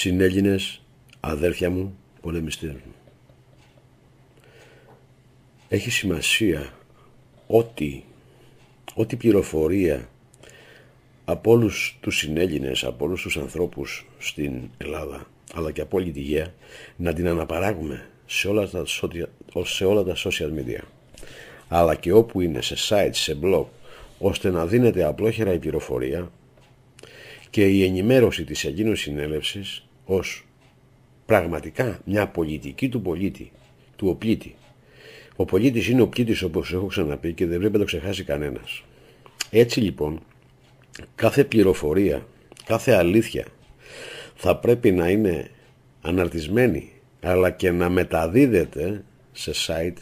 Συνέλληνες, αδέρφια μου, πολεμιστές μου. Έχει σημασία ότι, ότι πληροφορία από όλους τους συνέλληνες, από όλους τους ανθρώπους στην Ελλάδα, αλλά και από όλη τη γέα, να την αναπαράγουμε σε όλα τα, σε όλα τα social media, αλλά και όπου είναι, σε site, σε blog, ώστε να δίνεται απλόχερα η πληροφορία και η ενημέρωση της εκείνης συνέλευσης ως πραγματικά μια πολιτική του πολίτη, του οπλίτη. Ο πολίτης είναι ο πλήτης όπως έχω ξαναπεί και δεν πρέπει να το ξεχάσει κανένας. Έτσι λοιπόν, κάθε πληροφορία, κάθε αλήθεια θα πρέπει να είναι αναρτισμένη αλλά και να μεταδίδεται σε site,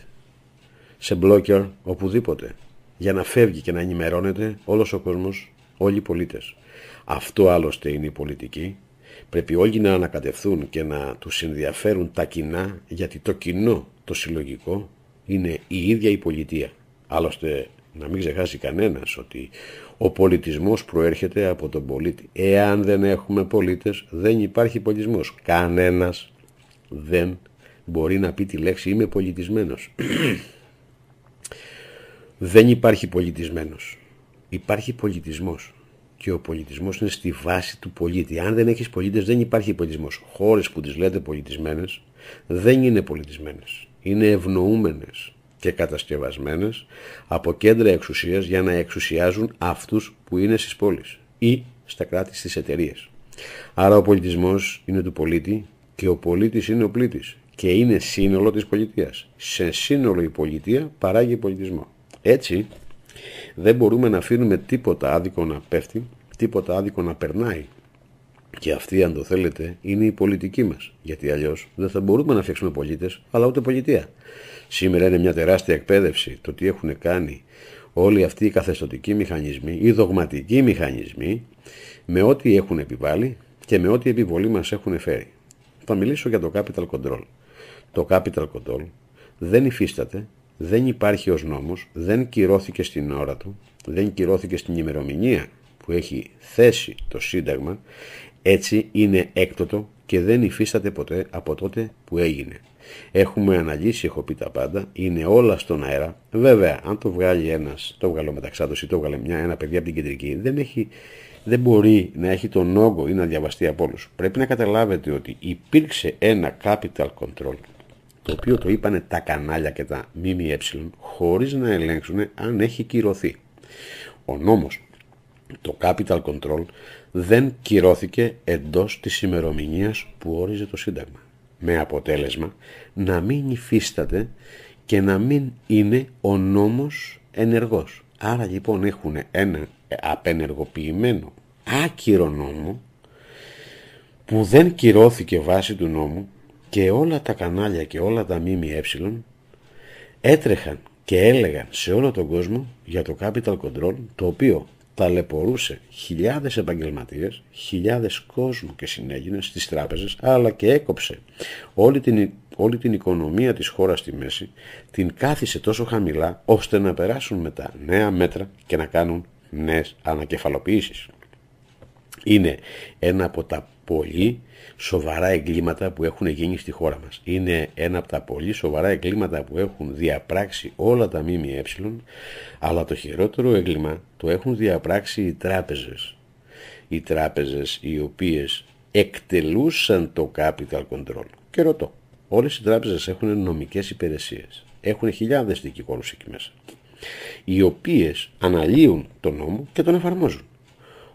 σε blogger, οπουδήποτε για να φεύγει και να ενημερώνεται όλος ο κόσμος, όλοι οι πολίτες. Αυτό άλλωστε είναι η πολιτική. Πρέπει όλοι να ανακατευθούν και να τους ενδιαφέρουν τα κοινά, γιατί το κοινό, το συλλογικό, είναι η ίδια η πολιτεία. Άλλωστε, να μην ξεχάσει κανένας ότι ο πολιτισμός προέρχεται από τον πολίτη. Εάν δεν έχουμε πολίτες, δεν υπάρχει πολιτισμός. Κανένας δεν μπορεί να πει τη λέξη «είμαι πολιτισμένος». δεν υπάρχει πολιτισμένος. Υπάρχει πολιτισμός. Και ο πολιτισμός είναι στη βάση του πολίτη. Αν δεν έχεις πολίτες δεν υπάρχει πολιτισμός. Χώρες που τις λέτε πολιτισμένες δεν είναι πολιτισμένες. Είναι ευνοούμενες και κατασκευασμένες από κέντρα εξουσίας για να εξουσιάζουν αυτούς που είναι στις πόλεις ή στα κράτη στις εταιρείες. Άρα ο πολιτισμός είναι του πολίτη και ο πολίτης είναι ο πλήτης και είναι σύνολο της πολιτείας. Σε σύνολο η πολιτεία παράγει πολιτισμό. Έτσι δεν μπορούμε να αφήνουμε τίποτα άδικο να πέφτει, τίποτα άδικο να περνάει. Και αυτή, αν το θέλετε, είναι η πολιτική μας. Γιατί αλλιώς δεν θα μπορούμε να φτιάξουμε πολίτες, αλλά ούτε πολιτεία. Σήμερα είναι μια τεράστια εκπαίδευση το τι έχουν κάνει όλοι αυτοί οι καθεστωτικοί μηχανισμοί, οι δογματικοί μηχανισμοί, με ό,τι έχουν επιβάλει και με ό,τι επιβολή μας έχουν φέρει. Θα μιλήσω για το capital control. Το capital control δεν υφίσταται δεν υπάρχει ως νόμος, δεν κυρώθηκε στην ώρα του, δεν κυρώθηκε στην ημερομηνία που έχει θέσει το Σύνταγμα, έτσι είναι έκτοτο και δεν υφίσταται ποτέ από τότε που έγινε. Έχουμε αναλύσει, έχω πει τα πάντα, είναι όλα στον αέρα. Βέβαια, αν το βγάλει ένας, το βγάλω μεταξάτωση, το βγάλει μια, ένα παιδί από την κεντρική, δεν, έχει, δεν μπορεί να έχει τον όγκο ή να διαβαστεί από όλους. Πρέπει να καταλάβετε ότι υπήρξε ένα capital control το οποίο το είπανε τα κανάλια και τα ΜΜΕ χωρίς να ελέγξουν αν έχει κυρωθεί. Ο νόμος, το Capital Control, δεν κυρώθηκε εντός της ημερομηνίας που όριζε το Σύνταγμα. Με αποτέλεσμα να μην υφίσταται και να μην είναι ο νόμος ενεργός. Άρα λοιπόν έχουν ένα απενεργοποιημένο άκυρο νόμο που δεν κυρώθηκε βάσει του νόμου και όλα τα κανάλια και όλα τα ΜΜΕ έτρεχαν και έλεγαν σε όλο τον κόσμο για το Capital Control το οποίο ταλαιπωρούσε χιλιάδες επαγγελματίες, χιλιάδες κόσμου και συνέγινες στις τράπεζες αλλά και έκοψε όλη την, όλη την οικονομία της χώρας στη μέση την κάθισε τόσο χαμηλά ώστε να περάσουν με τα νέα μέτρα και να κάνουν νέες ανακεφαλοποιήσεις. Είναι ένα από τα πολύ σοβαρά εγκλήματα που έχουν γίνει στη χώρα μας. Είναι ένα από τα πολύ σοβαρά εγκλήματα που έχουν διαπράξει όλα τα ΜΜΕ, αλλά το χειρότερο έγκλημα το έχουν διαπράξει οι τράπεζες. Οι τράπεζες οι οποίες εκτελούσαν το capital control. Και ρωτώ, όλες οι τράπεζες έχουν νομικές υπηρεσίες. Έχουν χιλιάδες δικηγόρους εκεί μέσα. Οι οποίες αναλύουν τον νόμο και τον εφαρμόζουν.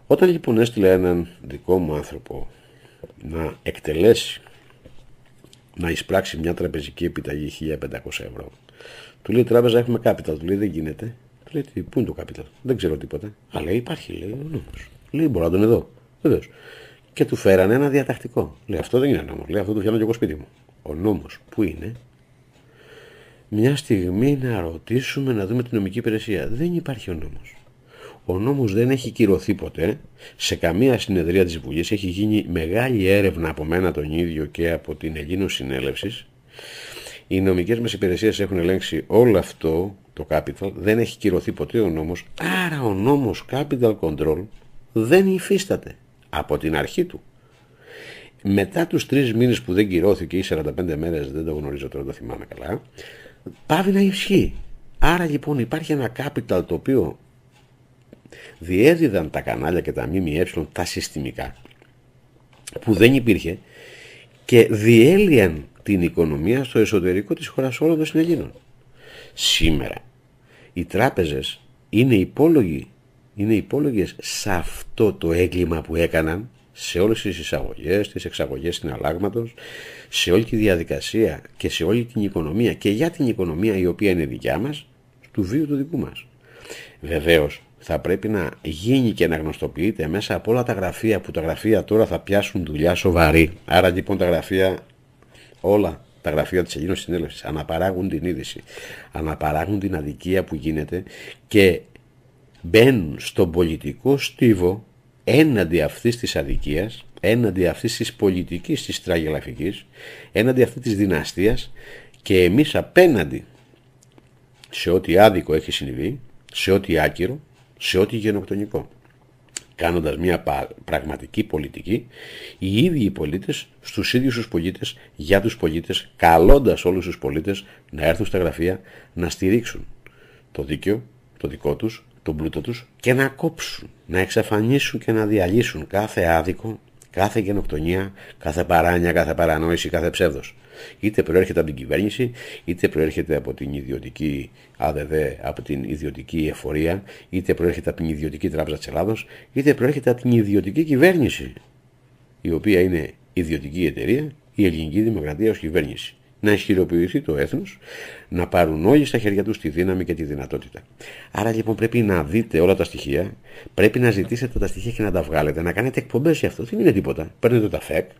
Όταν λοιπόν έστειλε έναν δικό μου άνθρωπο να εκτελέσει, να εισπράξει μια τραπεζική επιταγή 1500 ευρώ. Του λέει τράπεζα έχουμε capital, του λέει δεν γίνεται. Του λέει πού είναι το capital, δεν ξέρω τίποτα. Αλλά λέει υπάρχει, λέει ο νόμος. Λέει μπορώ να τον εδώ. Βεβαίως. Και του φέρανε ένα διατακτικό. Λέει αυτό δεν είναι νόμος. Λέει αυτό το φτιάχνω και εγώ σπίτι μου. Ο νόμος που είναι μια στιγμή να ρωτήσουμε να δούμε την νομική υπηρεσία. Δεν υπάρχει ο νόμος. Ο νόμος δεν έχει κυρωθεί ποτέ. Σε καμία συνεδρία της Βουλής έχει γίνει μεγάλη έρευνα από μένα τον ίδιο και από την Ελλήνο Συνέλευσης. Οι νομικές μας υπηρεσίες έχουν ελέγξει όλο αυτό το capital. Δεν έχει κυρωθεί ποτέ ο νόμος. Άρα ο νόμος capital control δεν υφίσταται από την αρχή του. μετά τους τρεις μήνες που δεν κυρώθηκε ή 45 μέρες, δεν το γνωρίζω τώρα, το θυμάμαι καλά, πάβει να ισχύει. Άρα λοιπόν υπάρχει ένα capital το οποίο διέδιδαν τα κανάλια και τα ΜΜΕ τα συστημικά που δεν υπήρχε και διέλυαν την οικονομία στο εσωτερικό της χώρας όλων των Συνελλήνων. Σήμερα οι τράπεζες είναι υπόλογοι είναι υπόλογες σε αυτό το έγκλημα που έκαναν σε όλες τις εισαγωγές, τις εξαγωγές συναλλάγματος, σε όλη τη διαδικασία και σε όλη την οικονομία και για την οικονομία η οποία είναι δικιά μας, του βίου του δικού μας. Βεβαίως θα πρέπει να γίνει και να γνωστοποιείται μέσα από όλα τα γραφεία που τα γραφεία τώρα θα πιάσουν δουλειά σοβαρή. Άρα λοιπόν τα γραφεία όλα τα γραφεία της Ελλήνων Συνέλευσης αναπαράγουν την είδηση, αναπαράγουν την αδικία που γίνεται και μπαίνουν στον πολιτικό στίβο έναντι αυτής της αδικίας, έναντι αυτής της πολιτικής της τραγελαφικής, έναντι αυτής της δυναστείας και εμείς απέναντι σε ό,τι άδικο έχει συμβεί, σε ό,τι άκυρο, σε ό,τι γενοκτονικό. Κάνοντας μια πραγματική πολιτική, οι ίδιοι οι πολίτες, στους ίδιους τους πολίτες, για τους πολίτες, καλώντας όλους τους πολίτες να έρθουν στα γραφεία να στηρίξουν το δίκαιο, το δικό τους, τον πλούτο τους και να κόψουν, να εξαφανίσουν και να διαλύσουν κάθε άδικο, κάθε γενοκτονία, κάθε παράνοια, κάθε παρανόηση, κάθε ψεύδος. Είτε προέρχεται από την κυβέρνηση, είτε προέρχεται από την ιδιωτική ΑΔΔ, από την ιδιωτική εφορία, είτε προέρχεται από την ιδιωτική τράπεζα της Ελλάδος, είτε προέρχεται από την ιδιωτική κυβέρνηση, η οποία είναι ιδιωτική εταιρεία, η ελληνική δημοκρατία ως κυβέρνηση να ισχυροποιηθεί το έθνος, να πάρουν όλοι στα χέρια τους τη δύναμη και τη δυνατότητα. Άρα λοιπόν πρέπει να δείτε όλα τα στοιχεία, πρέπει να ζητήσετε τα στοιχεία και να τα βγάλετε, να κάνετε εκπομπές για αυτό. Δεν είναι τίποτα. Παίρνετε τα ΦΕΚ,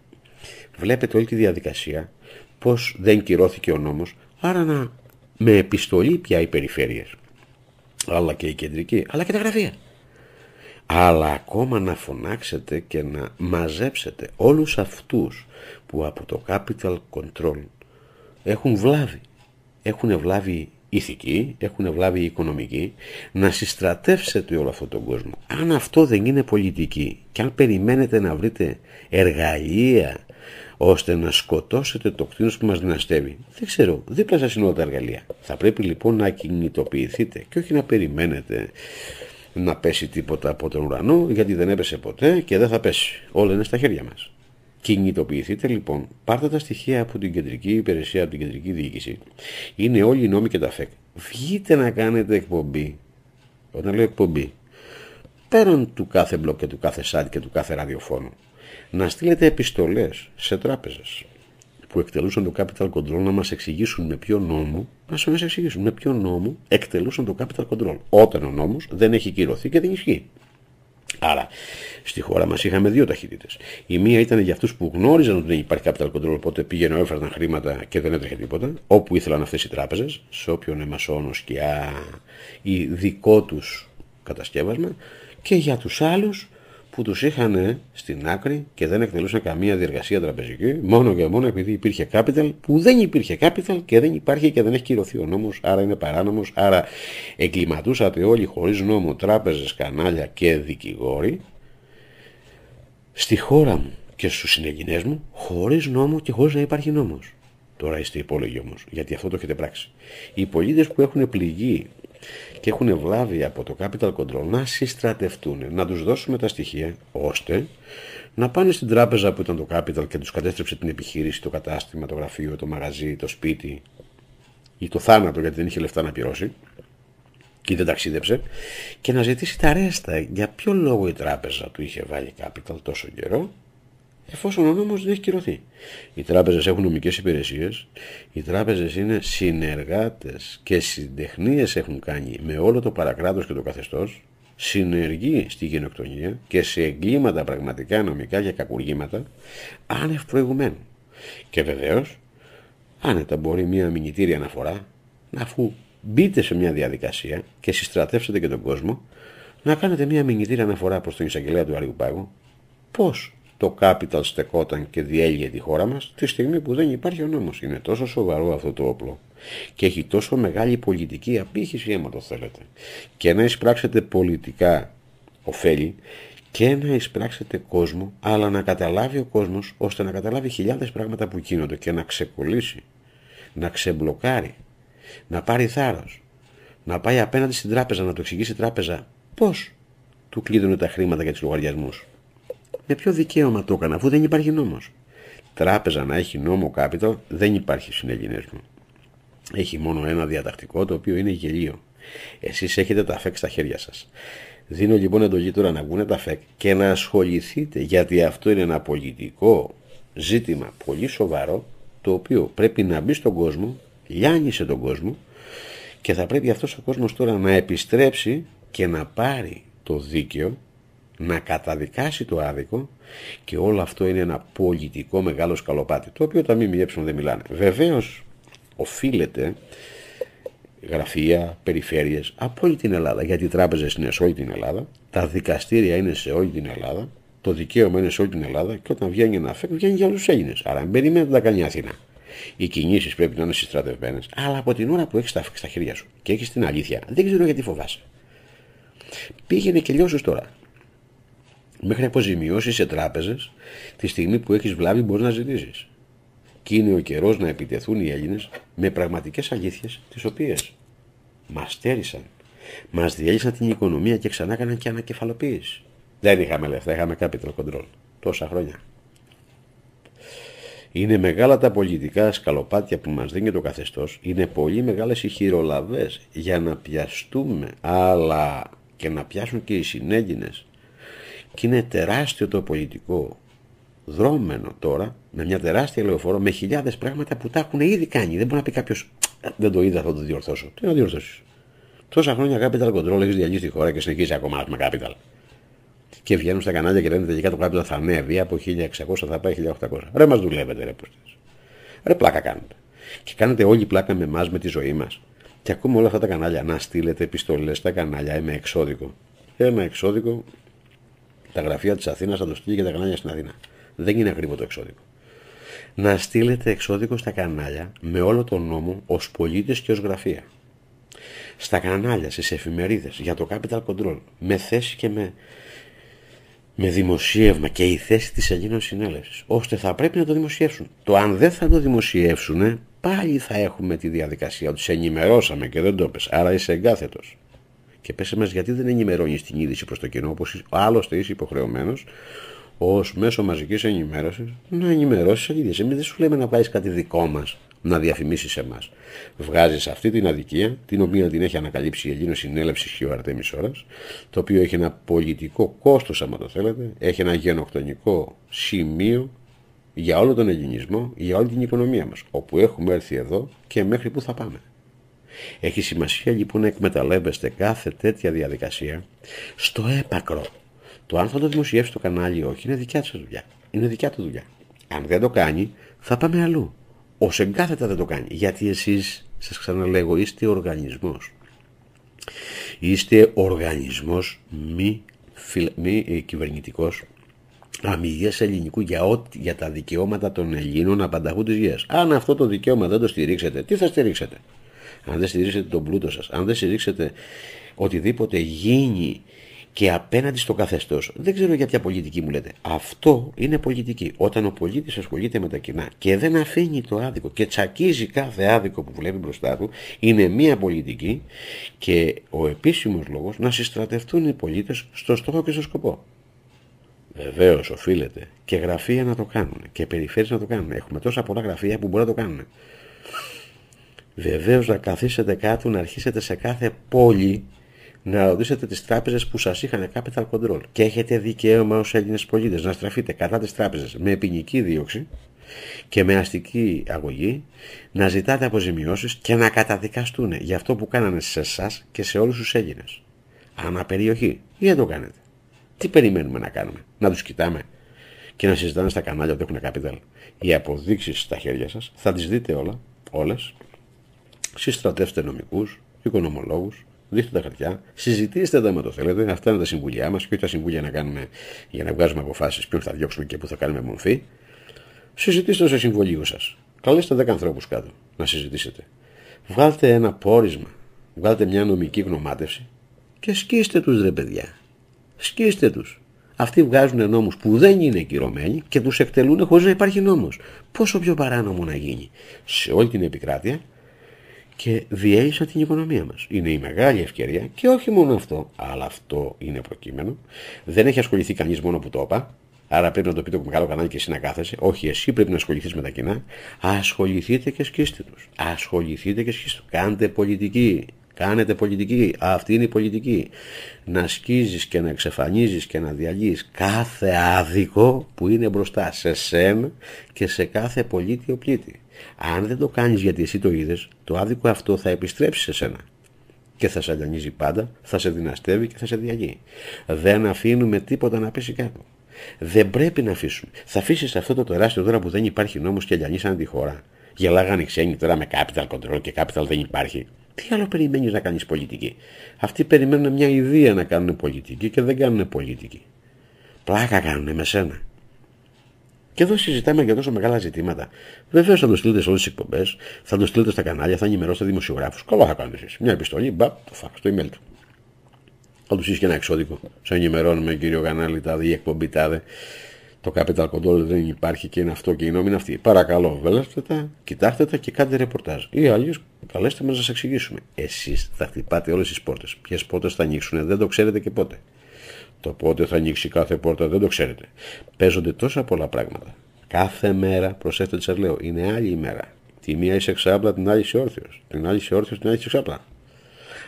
βλέπετε όλη τη διαδικασία, πώς δεν κυρώθηκε ο νόμος, άρα να με επιστολή πια οι περιφέρειες, αλλά και η κεντρική, αλλά και τα γραφεία. Αλλά ακόμα να φωνάξετε και να μαζέψετε όλους αυτούς που από το capital control έχουν βλάβει. Έχουν βλάβει ηθική, έχουν βλάβει οικονομική, να συστρατεύσετε όλο αυτόν τον κόσμο. Αν αυτό δεν είναι πολιτική και αν περιμένετε να βρείτε εργαλεία ώστε να σκοτώσετε το κτίνος που μας δυναστεύει, δεν ξέρω, δίπλα σας είναι όλα τα εργαλεία. Θα πρέπει λοιπόν να κινητοποιηθείτε και όχι να περιμένετε να πέσει τίποτα από τον ουρανό γιατί δεν έπεσε ποτέ και δεν θα πέσει. Όλα είναι στα χέρια μας. Κινητοποιηθείτε λοιπόν, πάρτε τα στοιχεία από την κεντρική υπηρεσία, από την κεντρική διοίκηση. Είναι όλοι οι νόμοι και τα ΦΕΚ. Βγείτε να κάνετε εκπομπή. Όταν λέω εκπομπή, πέραν του κάθε μπλοκ και του κάθε site και του κάθε ραδιοφώνου, να στείλετε επιστολές σε τράπεζες που εκτελούσαν το capital control να μας εξηγήσουν με ποιο νόμο, να μας εξηγήσουν με ποιο νόμο εκτελούσαν το capital control. Όταν ο νόμος δεν έχει κυρωθεί και δεν ισχύει. Άρα, στη χώρα μας είχαμε δύο ταχύτητε. Η μία ήταν για αυτούς που γνώριζαν ότι δεν υπάρχει capital control, οπότε πήγαιναν, έφεραν χρήματα και δεν έτρεχε τίποτα, όπου ήθελαν αυτές οι τράπεζες, σε όποιον εμασόνο, σκιά ή δικό τους κατασκεύασμα, και για τους άλλους που τους είχαν στην άκρη και δεν εκτελούσαν καμία διεργασία τραπεζική, μόνο και μόνο επειδή υπήρχε capital, που δεν υπήρχε capital και δεν υπάρχει και δεν έχει κυρωθεί ο νόμος, άρα είναι παράνομος, άρα εγκληματούσατε όλοι χωρίς νόμο τράπεζες, κανάλια και δικηγόροι, στη χώρα μου και στους συνεγγυνές μου, χωρίς νόμο και χωρίς να υπάρχει νόμος. Τώρα είστε υπόλογοι όμως, γιατί αυτό το έχετε πράξει. Οι πολίτες που έχουν πληγεί και έχουν βλάβει από το capital control να συστρατευτούν, να τους δώσουμε τα στοιχεία ώστε να πάνε στην τράπεζα που ήταν το capital και τους κατέστρεψε την επιχείρηση, το κατάστημα, το γραφείο, το μαγαζί, το σπίτι ή το θάνατο γιατί δεν είχε λεφτά να πληρώσει και δεν ταξίδεψε και να ζητήσει τα ρέστα για ποιο λόγο η τράπεζα του είχε βάλει capital τόσο καιρό; Εφόσον ο νόμος δεν έχει κυρωθεί. Οι τράπεζες έχουν νομικές υπηρεσίες, οι τράπεζες είναι συνεργάτες και συντεχνίες έχουν κάνει με όλο το παρακράτος και το καθεστώς, συνεργεί στη γενοκτονία και σε εγκλήματα πραγματικά νομικά και κακουργήματα άνευ προηγουμένου. Και βεβαίως, άνετα μπορεί μια μηνυτήρια αναφορά, αφού μπείτε σε μια διαδικασία και συστρατεύσετε και τον κόσμο, να κάνετε μια μηνυτήρια αναφορά προς τον εισαγγελέα του Αριού Πάγου, πώς το capital στεκόταν και διέλυε τη χώρα μας τη στιγμή που δεν υπάρχει ο νόμος. Είναι τόσο σοβαρό αυτό το όπλο και έχει τόσο μεγάλη πολιτική απήχηση άμα το θέλετε και να εισπράξετε πολιτικά ωφέλη και να εισπράξετε κόσμο, αλλά να καταλάβει ο κόσμος ώστε να καταλάβει χιλιάδες πράγματα που γίνονται και να ξεκολλήσει, να ξεμπλοκάρει, να πάρει θάρρος, να πάει απέναντι στην τράπεζα, να του εξηγήσει η τράπεζα πώς του κλείδουν τα χρήματα για τους λογαριασμούς. Με ποιο δικαίωμα το έκανα, αφού δεν υπάρχει νόμος. Τράπεζα να έχει νόμο capital δεν υπάρχει στην Ελληνές μου. Έχει μόνο ένα διατακτικό το οποίο είναι γελίο. Εσείς έχετε τα φέκ στα χέρια σας. Δίνω λοιπόν εντολή τώρα να βγουν τα ΦΕΚ και να ασχοληθείτε γιατί αυτό είναι ένα πολιτικό ζήτημα πολύ σοβαρό το οποίο πρέπει να μπει στον κόσμο, λιάνισε τον κόσμο και θα πρέπει αυτός ο κόσμος τώρα να επιστρέψει και να πάρει το δίκαιο, να καταδικάσει το άδικο και όλο αυτό είναι ένα πολιτικό μεγάλο σκαλοπάτι το οποίο τα ΜΜΕ δεν μιλάνε. Βεβαίως οφείλεται γραφεία, περιφέρειες από όλη την Ελλάδα. Γιατί οι τράπεζες είναι σε όλη την Ελλάδα, τα δικαστήρια είναι σε όλη την Ελλάδα, το δικαίωμα είναι σε όλη την Ελλάδα και όταν βγαίνει ένα ΦΕΚ βγαίνει για όλους τους Έλληνες. Άρα μην περιμένετε να τα κάνει η Αθήνα. Οι κινήσεις πρέπει να είναι συστρατευμένες, αλλά από την ώρα που έχεις τα ΦΕΚ στα χέρια σου και έχεις την αλήθεια, δεν ξέρω γιατί φοβάσαι. Πήγαινε και λιώσου τώρα. Μέχρι αποζημιώσεις σε τράπεζες, τη στιγμή που έχεις βλάβει μπορείς να ζητήσεις. Και είναι ο καιρός να επιτεθούν οι Έλληνες με πραγματικές αλήθειες, τις οποίες μας στέρισαν. Μας διέλυσαν την οικονομία και ξανά έκαναν και ανακεφαλοποίηση. Δεν είχαμε λεφτά, είχαμε capital control. Τόσα χρόνια. Είναι μεγάλα τα πολιτικά σκαλοπάτια που μας δίνει το καθεστώς. Είναι πολύ μεγάλες οι χειρολαβές για να πιαστούμε, αλλά και να πιάσουν και οι συνέγγινες. Και είναι τεράστιο το πολιτικό δρόμενο τώρα με μια τεράστια λεωφόρο με χιλιάδες πράγματα που τα έχουν ήδη κάνει. Δεν μπορεί να πει κάποιος Δεν το είδα, θα το διορθώσω. Τι να διορθώσεις. Τόσα χρόνια capital control έχεις διαλύσει τη χώρα και συνεχίζεις ακόμα με capital. Και βγαίνουν στα κανάλια και λένε τελικά το capital θα ανέβει από 1600 θα πάει 1800. Ρε μας δουλεύετε, ρε πούστε. Ρε πλάκα κάνετε. Και κάνετε όλη πλάκα με εμάς με τη ζωή μας. Και ακούμε όλα αυτά τα κανάλια να στείλετε επιστολές στα κανάλια με εξώδικο. Ένα εξώδικο τα γραφεία της Αθήνας θα το στείλει και τα κανάλια στην Αθήνα. Δεν είναι ακριβό το εξώδικο. Να στείλετε εξώδικο στα κανάλια με όλο τον νόμο ως πολίτες και ως γραφεία. Στα κανάλια, στις εφημερίδες για το capital control, με θέση και με, με δημοσίευμα και η θέση της Ελλήνων Συνέλευσης, ώστε θα πρέπει να το δημοσιεύσουν. Το αν δεν θα το δημοσιεύσουν, πάλι θα έχουμε τη διαδικασία ότι σε ενημερώσαμε και δεν το πες, άρα είσαι εγκάθετος. Και πέσε μα γιατί δεν ενημερώνεις την είδηση προς το κοινό, όπως άλλωστε είσαι υποχρεωμένος ως μέσο μαζικής ενημέρωσης να ενημερώσεις αλήθεια. Εμείς δεν σου λέμε να πάει κάτι δικό μας να διαφημίσεις εμάς. Βγάζεις αυτή την αδικία, την οποία την έχει ανακαλύψει η Ελλήνο Συνέλευσης και ο Αρτέμις Ωρα, το οποίο έχει ένα πολιτικό κόστος, άμα το θέλετε, έχει ένα γενοκτονικό σημείο για όλο τον ελληνισμό, για όλη την οικονομία μας. Όπου έχουμε έρθει εδώ και μέχρι πού θα πάμε. Έχει σημασία λοιπόν να εκμεταλλεύεστε κάθε τέτοια διαδικασία στο έπακρο το αν θα το δημοσιεύσει το κανάλι ή όχι είναι δικιά του δουλειά. Είναι δικιά του δουλειά. Αν δεν το κάνει, θα πάμε αλλού. Ω εγκάθετα δεν το κάνει. Γιατί εσείς, σας ξαναλέγω, είστε οργανισμός. Είστε οργανισμός μη, μη ε, κυβερνητικός αμυγές ελληνικού για, ό, για τα δικαιώματα των Ελλήνων απανταχού της γης. Αν αυτό το δικαίωμα δεν το στηρίξετε, τι θα στηρίξετε; Αν δεν στηρίξετε τον πλούτο σας, αν δεν στηρίξετε οτιδήποτε γίνει και απέναντι στο καθεστώς. Δεν ξέρω για ποια πολιτική μου λέτε. Αυτό είναι πολιτική. Όταν ο πολίτης ασχολείται με τα κοινά και δεν αφήνει το άδικο και τσακίζει κάθε άδικο που βλέπει μπροστά του, είναι μία πολιτική και ο επίσημος λόγος να συστρατευτούν οι πολίτες στο στόχο και στο σκοπό. Βεβαίως οφείλεται και γραφεία να το κάνουν και περιφέρειες να το κάνουν. Έχουμε τόσα πολλά γραφεία που μπορεί να το κάνουν. Βεβαίως να καθίσετε κάτω, να αρχίσετε σε κάθε πόλη να ρωτήσετε τις τράπεζες που σας είχαν capital control και έχετε δικαίωμα ως Έλληνες πολίτες να στραφείτε κατά τις τράπεζες με ποινική δίωξη και με αστική αγωγή, να ζητάτε αποζημιώσεις και να καταδικαστούν για αυτό που κάνανε σε εσάς και σε όλους τους Έλληνες. Ανά περιοχή. Ή δεν το κάνετε; Τι περιμένουμε να κάνουμε, να τους κοιτάμε και να συζητάνε στα κανάλια ότι έχουν capital. Οι αποδείξεις στα χέρια σας θα τις δείτε όλα, όλες. Συστρατεύστε νομικούς, οικονομολόγους, δείχνετε τα χαρτιά, συζητήστε τα με το θέλετε. Αυτά είναι τα συμβουλιά μας και όχι τα συμβούλια να κάνουμε για να βγάζουμε αποφάσεις ποιον θα διώξουμε και πού θα κάνουμε μορφή. Συζητήστε στο συμβολίο σας. Καλέστε 10 ανθρώπους κάτω να συζητήσετε. Βγάλτε ένα πόρισμα, βγάλτε μια νομική γνωμάτευση και σκίστε τους ρε παιδιά. Σκίστε τους. Αυτοί βγάζουν νόμους που δεν είναι κυρωμένοι και τους εκτελούν χωρίς να υπάρχει νόμος. Πόσο πιο παράνομο να γίνει σε όλη την επικράτεια και διέλυσαν την οικονομία μας. Είναι η μεγάλη ευκαιρία και όχι μόνο αυτό, αλλά αυτό είναι προκείμενο. Δεν έχει ασχοληθεί κανείς μόνο που το είπα, άρα πρέπει να το πει το μεγάλο κανάλι και εσύ να κάθεσαι. Όχι, εσύ πρέπει να ασχοληθείς με τα κοινά. Ασχοληθείτε και σκίστε τους. Ασχοληθείτε και σκίστε τους. Κάντε πολιτική. Κάνετε πολιτική. Αυτή είναι η πολιτική. Να σκίζεις και να εξαφανίζεις και να διαλύεις κάθε άδικο που είναι μπροστά σε σένα και σε κάθε πολίτη ο πλήτη. Αν δεν το κάνεις γιατί εσύ το είδες, το άδικο αυτό θα επιστρέψει σε σένα. Και θα σε αλιανίζει πάντα, θα σε δυναστεύει και θα σε διαλύει. Δεν αφήνουμε τίποτα να πέσει κάτω. Δεν πρέπει να αφήσουμε. Θα αφήσεις αυτό το τεράστιο τώρα που δεν υπάρχει νόμος και αλιανίσαν τη χώρα. Γελάγανε οι ξένοι τώρα με capital control και capital δεν υπάρχει. Τι άλλο περιμένεις να κάνεις πολιτική; Αυτοί περιμένουν μια ιδέα να κάνουν πολιτική και δεν κάνουν πολιτική. Πλάκα κάνουν με σένα. Και εδώ συζητάμε για τόσο μεγάλα ζητήματα. Βεβαίως θα το στείλετε σε όλες τις εκπομπές, θα το στείλετε στα κανάλια, θα ενημερώσετε δημοσιογράφους. Καλά θα κάνετε εσεί. Μια επιστολή, μπα, το φάξ, το email του. Θα τους και ένα εξώδικο. Σε ενημερώνουμε, κύριο κανάλι, τάδε, η εκπομπή τάδε. Το capital control δεν υπάρχει και είναι αυτό και η νόμη είναι αυτή. Παρακαλώ, βέλαστε τα, κοιτάξτε τα και κάντε ρεπορτάζ. Ή αλλιώς καλέστε μας να σας εξηγήσουμε. Εσείς θα χτυπάτε όλες τις πόρτες. Ποιες πόρτες θα ανοίξουν, δεν το ξέρετε και πότε. Το πότε θα ανοίξει κάθε πόρτα δεν το ξέρετε. Παίζονται τόσα πολλά πράγματα. Κάθε μέρα, προσέξτε τι σας λέω, είναι άλλη ημέρα. Τη μία είσαι εξάπλα, την άλλη είσαι όρθιος. Την άλλη είσαι όρθιος, την άλλη είσαι εξάπλα.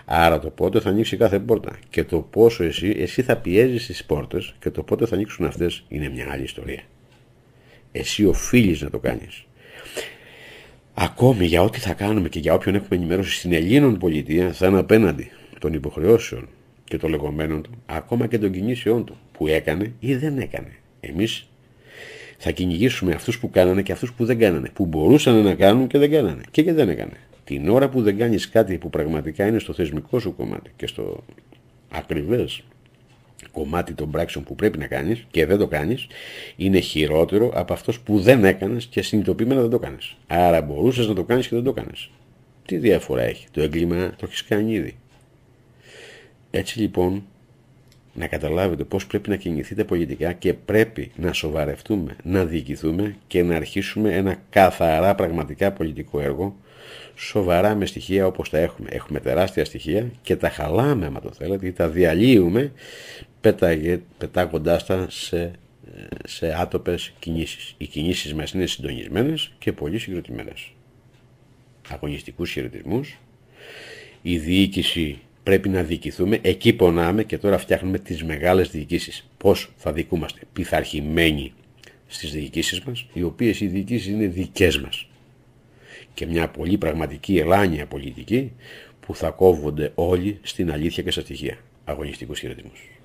Άρα το πότε θα ανοίξει κάθε πόρτα και το πόσο εσύ, εσύ θα πιέζεις τις πόρτες και το πότε θα ανοίξουν αυτές είναι μια άλλη ιστορία. Εσύ οφείλεις να το κάνεις. Ακόμη για ό,τι θα κάνουμε και για όποιον έχουμε ενημέρωση στην Ελλήνων πολιτεία θα είναι απέναντι των υποχρεώσεων και των λεγόμενων του, ακόμα και των κινήσεών του, που έκανε ή δεν έκανε. Εμείς θα κυνηγήσουμε αυτούς που κάνανε και αυτούς που δεν κάνανε, που μπορούσαν να κάνουν και δεν κάνανε και και δεν έκανε. Την ώρα που δεν κάνεις κάτι που πραγματικά είναι στο θεσμικό σου κομμάτι και στο ακριβές κομμάτι των πράξεων που πρέπει να κάνεις και δεν το κάνεις είναι χειρότερο από αυτός που δεν έκανες και συνειδητοποιημένα δεν το κάνεις. Άρα μπορούσες να το κάνεις και δεν το κάνεις. Τι διαφορά έχει; Το έγκλημα το έχεις κάνει ήδη. Έτσι λοιπόν να καταλάβετε πώς πρέπει να κινηθείτε πολιτικά και πρέπει να σοβαρευτούμε, να διοικηθούμε και να αρχίσουμε ένα καθαρά πραγματικά πολιτικό έργο σοβαρά με στοιχεία όπως τα έχουμε. Έχουμε τεράστια στοιχεία και τα χαλάμε άμα το θέλετε ή τα διαλύουμε πετάγοντάς τα σε, σε άτοπες κινήσεις. Οι κινήσεις μας είναι συντονισμένες και πολύ συγκροτημένες. Αγωνιστικούς χαιρετισμούς. Η διοίκηση πρέπει να διοικηθούμε. Εκεί πονάμε και τώρα φτιάχνουμε τις μεγάλες διοικήσεις. Πώς θα δικούμαστε πειθαρχημένοι στις διοικήσεις μας, οι οποίες οι διοικήσεις είναι δικές μας. Και μια πολύ πραγματική ελάνια πολιτική που θα κόβονται όλοι στην αλήθεια και στα στοιχεία. Αγωνιστικούς χαιρετισμούς.